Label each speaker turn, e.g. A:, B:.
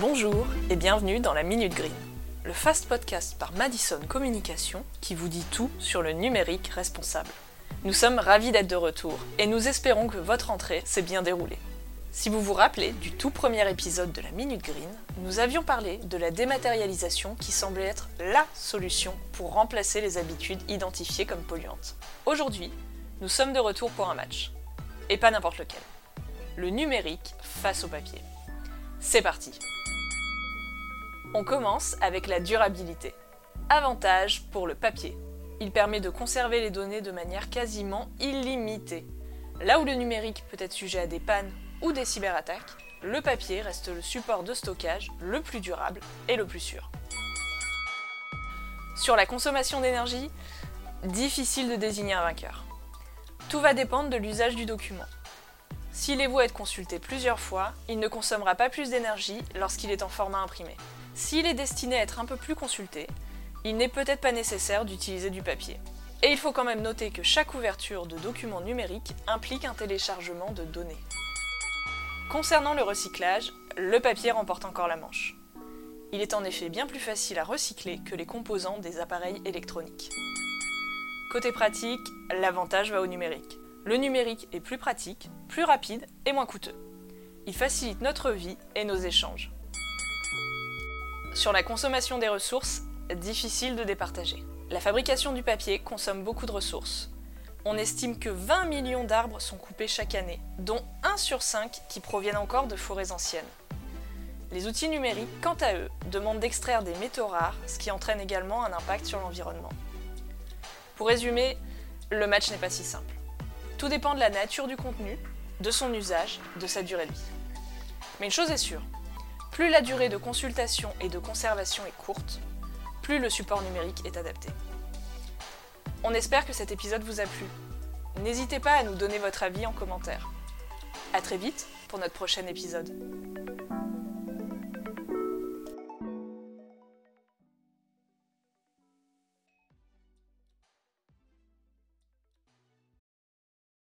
A: Bonjour et bienvenue dans la Minute Green, le fast podcast par Madison Communication qui vous dit tout sur le numérique responsable. Nous sommes ravis d'être de retour et nous espérons que votre entrée s'est bien déroulée. Si vous vous rappelez du tout premier épisode de la Minute Green, nous avions parlé de la dématérialisation qui semblait être LA solution pour remplacer les habitudes identifiées comme polluantes. Aujourd'hui, nous sommes de retour pour un match. Et pas n'importe lequel. Le numérique face au papier. C'est parti On commence avec la durabilité. Avantage pour le papier. Il permet de conserver les données de manière quasiment illimitée. Là où le numérique peut être sujet à des pannes ou des cyberattaques, le papier reste le support de stockage le plus durable et le plus sûr. Sur la consommation d'énergie, difficile de désigner un vainqueur. Tout va dépendre de l'usage du document. S'il est voué être consulté plusieurs fois, il ne consommera pas plus d'énergie lorsqu'il est en format imprimé. S'il est destiné à être un peu plus consulté, il n'est peut-être pas nécessaire d'utiliser du papier. Et il faut quand même noter que chaque ouverture de document numérique implique un téléchargement de données. Concernant le recyclage, le papier remporte encore la manche. Il est en effet bien plus facile à recycler que les composants des appareils électroniques. Côté pratique, l'avantage va au numérique. Le numérique est plus pratique, plus rapide et moins coûteux. Il facilite notre vie et nos échanges. Sur la consommation des ressources, difficile de départager. La fabrication du papier consomme beaucoup de ressources. On estime que 20 millions d'arbres sont coupés chaque année, dont 1 sur 5 qui proviennent encore de forêts anciennes. Les outils numériques, quant à eux, demandent d'extraire des métaux rares, ce qui entraîne également un impact sur l'environnement. Pour résumer, le match n'est pas si simple. Tout dépend de la nature du contenu, de son usage, de sa durée de vie. Mais une chose est sûre, plus la durée de consultation et de conservation est courte, plus le support numérique est adapté. On espère que cet épisode vous a plu. N'hésitez pas à nous donner votre avis en commentaire. A très vite pour notre prochain épisode.